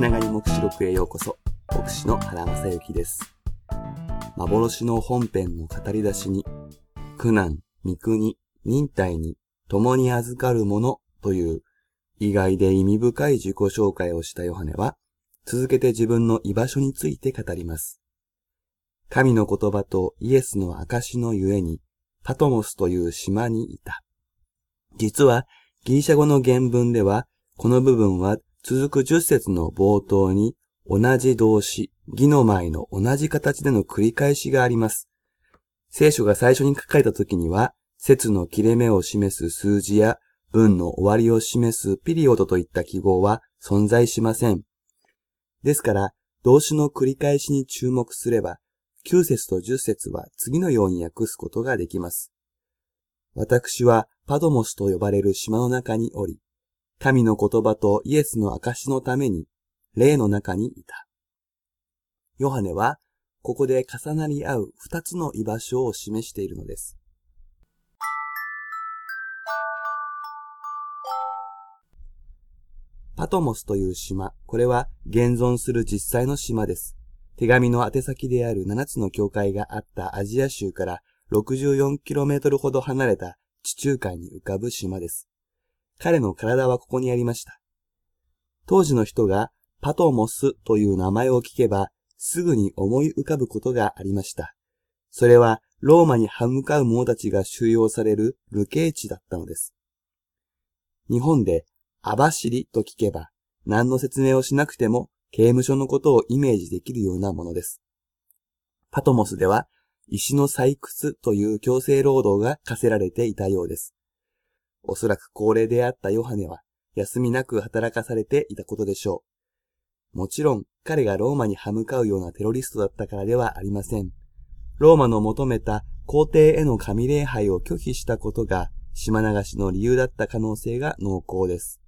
気長に目視録へようこそ。牧師の原正幸です。幻の本編の語り出しに、苦難、三国、忍耐に共に預かるものという意外で意味深い自己紹介をしたヨハネは、続けて自分の居場所について語ります。神の言葉とイエスの証のゆえに、パトモスという島にいた。実は、ギリシャ語の原文では、この部分は続く10節の冒頭に同じ動詞、義の前の同じ形での繰り返しがあります。聖書が最初に書かれた時には、節の切れ目を示す数字や文の終わりを示すピリオドといった記号は存在しません。ですから、動詞の繰り返しに注目すれば、9節と10節は次のように訳すことができます。私はパドモスと呼ばれる島の中におり、神の言葉とイエスの証のために、霊の中にいた。ヨハネは、ここで重なり合う二つの居場所を示しているのです。パトモスという島、これは現存する実際の島です。手紙の宛先である7つの教会があったアジア州から 64km ほど離れた地中海に浮かぶ島です。彼の体はここにありました。当時の人がパトモスという名前を聞けば、すぐに思い浮かぶことがありました。それはローマに歯向かう者たちが収容される流刑地だったのです。日本で網走と聞けば、何の説明をしなくても刑務所のことをイメージできるようなものです。パトモスでは、石の採掘という強制労働が課せられていたようです。おそらく高齢であったヨハネは、休みなく働かされていたことでしょう。もちろん、彼がローマに歯向かうようなテロリストだったからではありません。ローマの求めた皇帝への神礼拝を拒否したことが、島流しの理由だった可能性が濃厚です。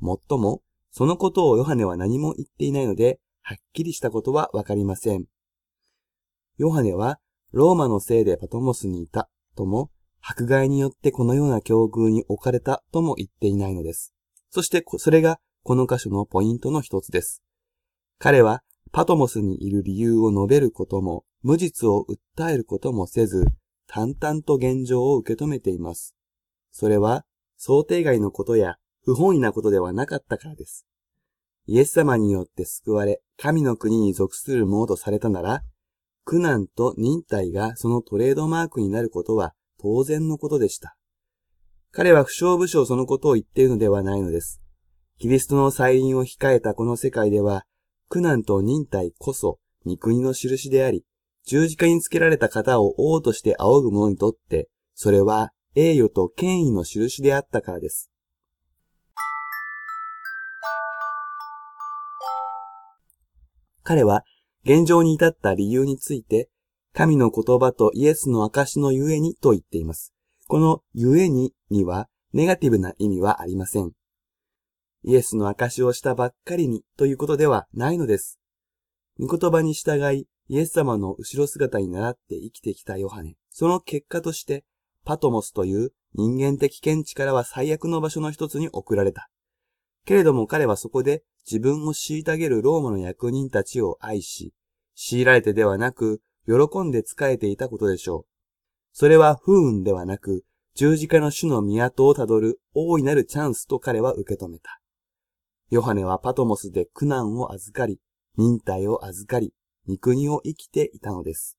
もっとも、そのことをヨハネは何も言っていないので、はっきりしたことはわかりません。ヨハネは、ローマのせいでパトモスにいた、とも、迫害によってこのような境遇に置かれたとも言っていないのです。そして、それがこの箇所のポイントの一つです。彼は、パトモスにいる理由を述べることも、無実を訴えることもせず、淡々と現状を受け止めています。それは、想定外のことや、不本意なことではなかったからです。イエス様によって救われ、神の国に属するものとされたなら、苦難と忍耐がそのトレードマークになることは当然のことでした。彼は不祥不祥そのことを言っているのではないのです。キリストの再臨を控えたこの世界では、苦難と忍耐こそ御国の印であり、十字架につけられた方を王として仰ぐ者にとって、それは栄誉と権威の印であったからです。彼は現状に至った理由について、神の言葉とイエスの証のゆえにと言っています。このゆえににはネガティブな意味はありません。イエスの証をしたばっかりにということではないのです。御言葉に従い、イエス様の後ろ姿に倣って生きてきたヨハネ。その結果として、パトモスという人間的見地からは最悪の場所の一つに送られた。けれども彼はそこで自分を虐げるローマの役人たちを愛し、強いられてではなく、喜んで仕えていたことでしょう。それは不運ではなく、十字架の主の港をたどる大いなるチャンスと彼は受け止めた。ヨハネはパトモスで苦難を預かり、忍耐を預かり、御国を生きていたのです。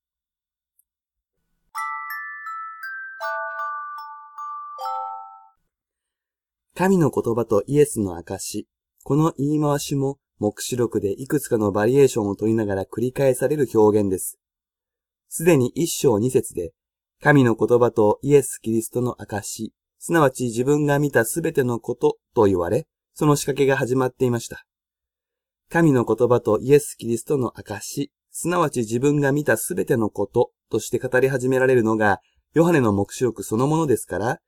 神の言葉とイエスの証。この言い回しも、目視録でいくつかのバリエーションを取りながら繰り返される表現です。すでに一章二節で、神の言葉とイエス・キリストの証、すなわち自分が見たすべてのことと言われ、その仕掛けが始まっていました。神の言葉とイエス・キリストの証、すなわち自分が見たすべてのこととして語り始められるのが、ヨハネの目視録そのものですから、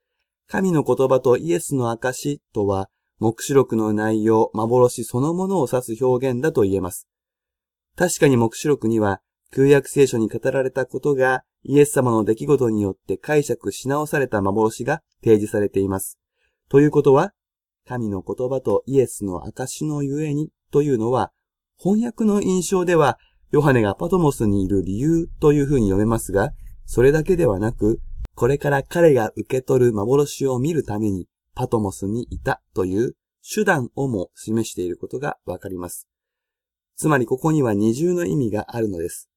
神の言葉とイエスの証とは、目視録の内容、幻そのものを指す表現だと言えます。確かに目視録には、旧約聖書に語られたことが、イエス様の出来事によって解釈し直された幻が提示されています。ということは、神の言葉とイエスの証のゆえにというのは、翻訳の印象では、ヨハネがパトモスにいる理由というふうに読めますが、それだけではなく、これから彼が受け取る幻を見るためにパトモスにいたという手段をも示していることがわかります。つまりここには二重の意味があるのです。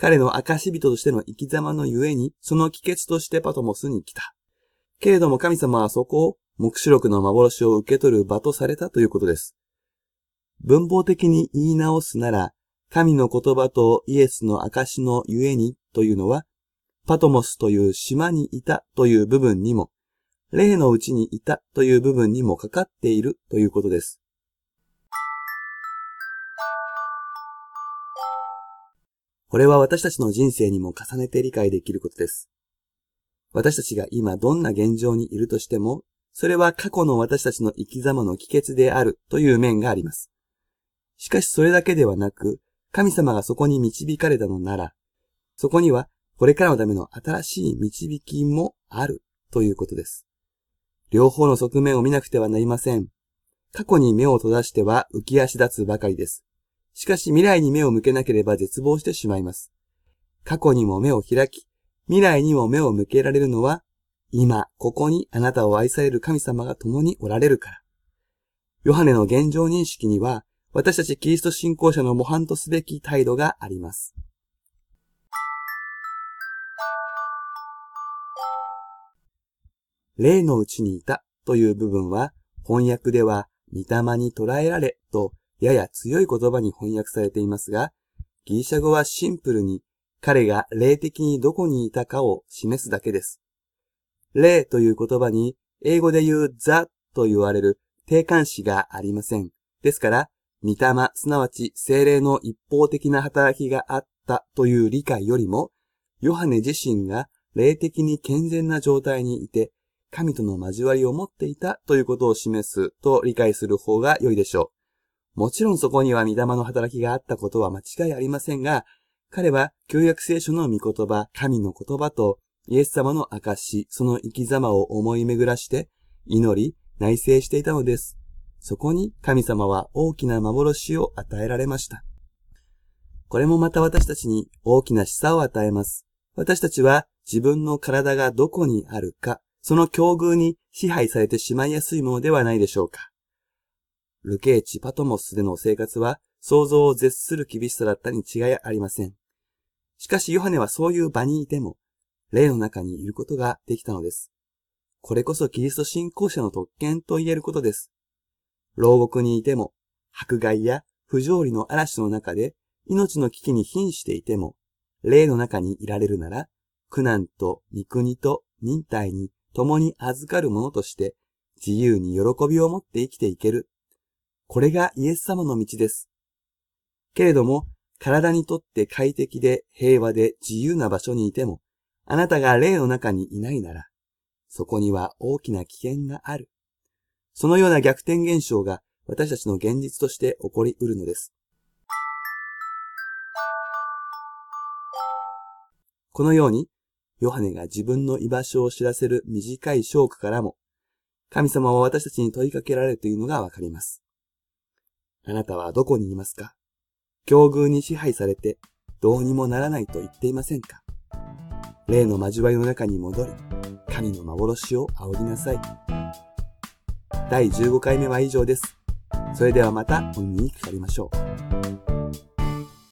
彼の証人としての生き様のゆえに、その帰結としてパトモスに来た。けれども神様はそこを目視録の幻を受け取る場とされたということです。文法的に言い直すなら、神の言葉とイエスの証のゆえにというのは、パトモスという島にいたという部分にも、霊のうちにいたという部分にもかかっているということです。これは私たちの人生にも重ねて理解できることです。私たちが今どんな現状にいるとしても、それは過去の私たちの生き様の帰結であるという面があります。しかしそれだけではなく、神様がそこに導かれたのなら、そこにはこれからのための新しい導きもあるということです。両方の側面を見なくてはなりません。過去に目を閉ざしては浮き足立つばかりです。しかし未来に目を向けなければ絶望してしまいます。過去にも目を開き、未来にも目を向けられるのは、今、ここにあなたを愛される神様が共におられるから。ヨハネの現状認識には、私たちキリスト信仰者の模範とすべき態度があります。霊のうちにいたという部分は、翻訳では、御霊に捉えられと、やや強い言葉に翻訳されていますが、ギリシャ語はシンプルに、彼が霊的にどこにいたかを示すだけです。霊という言葉に、英語で言うザと言われる定冠詞がありません。ですから、御霊、すなわち精霊の一方的な働きがあったという理解よりも、ヨハネ自身が霊的に健全な状態にいて、神との交わりを持っていたということを示すと理解する方が良いでしょう。もちろんそこには御霊の働きがあったことは間違いありませんが、彼は旧約聖書の御言葉、神の言葉とイエス様の証、その生き様を思い巡らして、祈り、内省していたのです。そこに神様は大きな幻を与えられました。これもまた私たちに大きな示唆を与えます。私たちは自分の体がどこにあるか、その境遇に支配されてしまいやすいものではないでしょうか。ルケーチ・パトモスでの生活は想像を絶する厳しさだったに違いありません。しかしヨハネはそういう場にいても、霊の中にいることができたのです。これこそキリスト信仰者の特権と言えることです。牢獄にいても、迫害や不条理の嵐の中で命の危機に瀕していても、霊の中にいられるなら、苦難と三国と忍耐に共に預かるものとして自由に喜びを持って生きていける。これがイエス様の道です。けれども、体にとって快適で平和で自由な場所にいても、あなたが霊の中にいないなら、そこには大きな危険がある。そのような逆転現象が私たちの現実として起こり得るのです。このように、ヨハネが自分の居場所を知らせる短い章句からも、神様は私たちに問いかけられるというのがわかります。あなたはどこにいますか？境遇に支配されてどうにもならないと言っていませんか？例の交わりの中に戻り、神の幻を仰ぎなさい。第15回目は以上です。それではまたお耳にかかりましょう。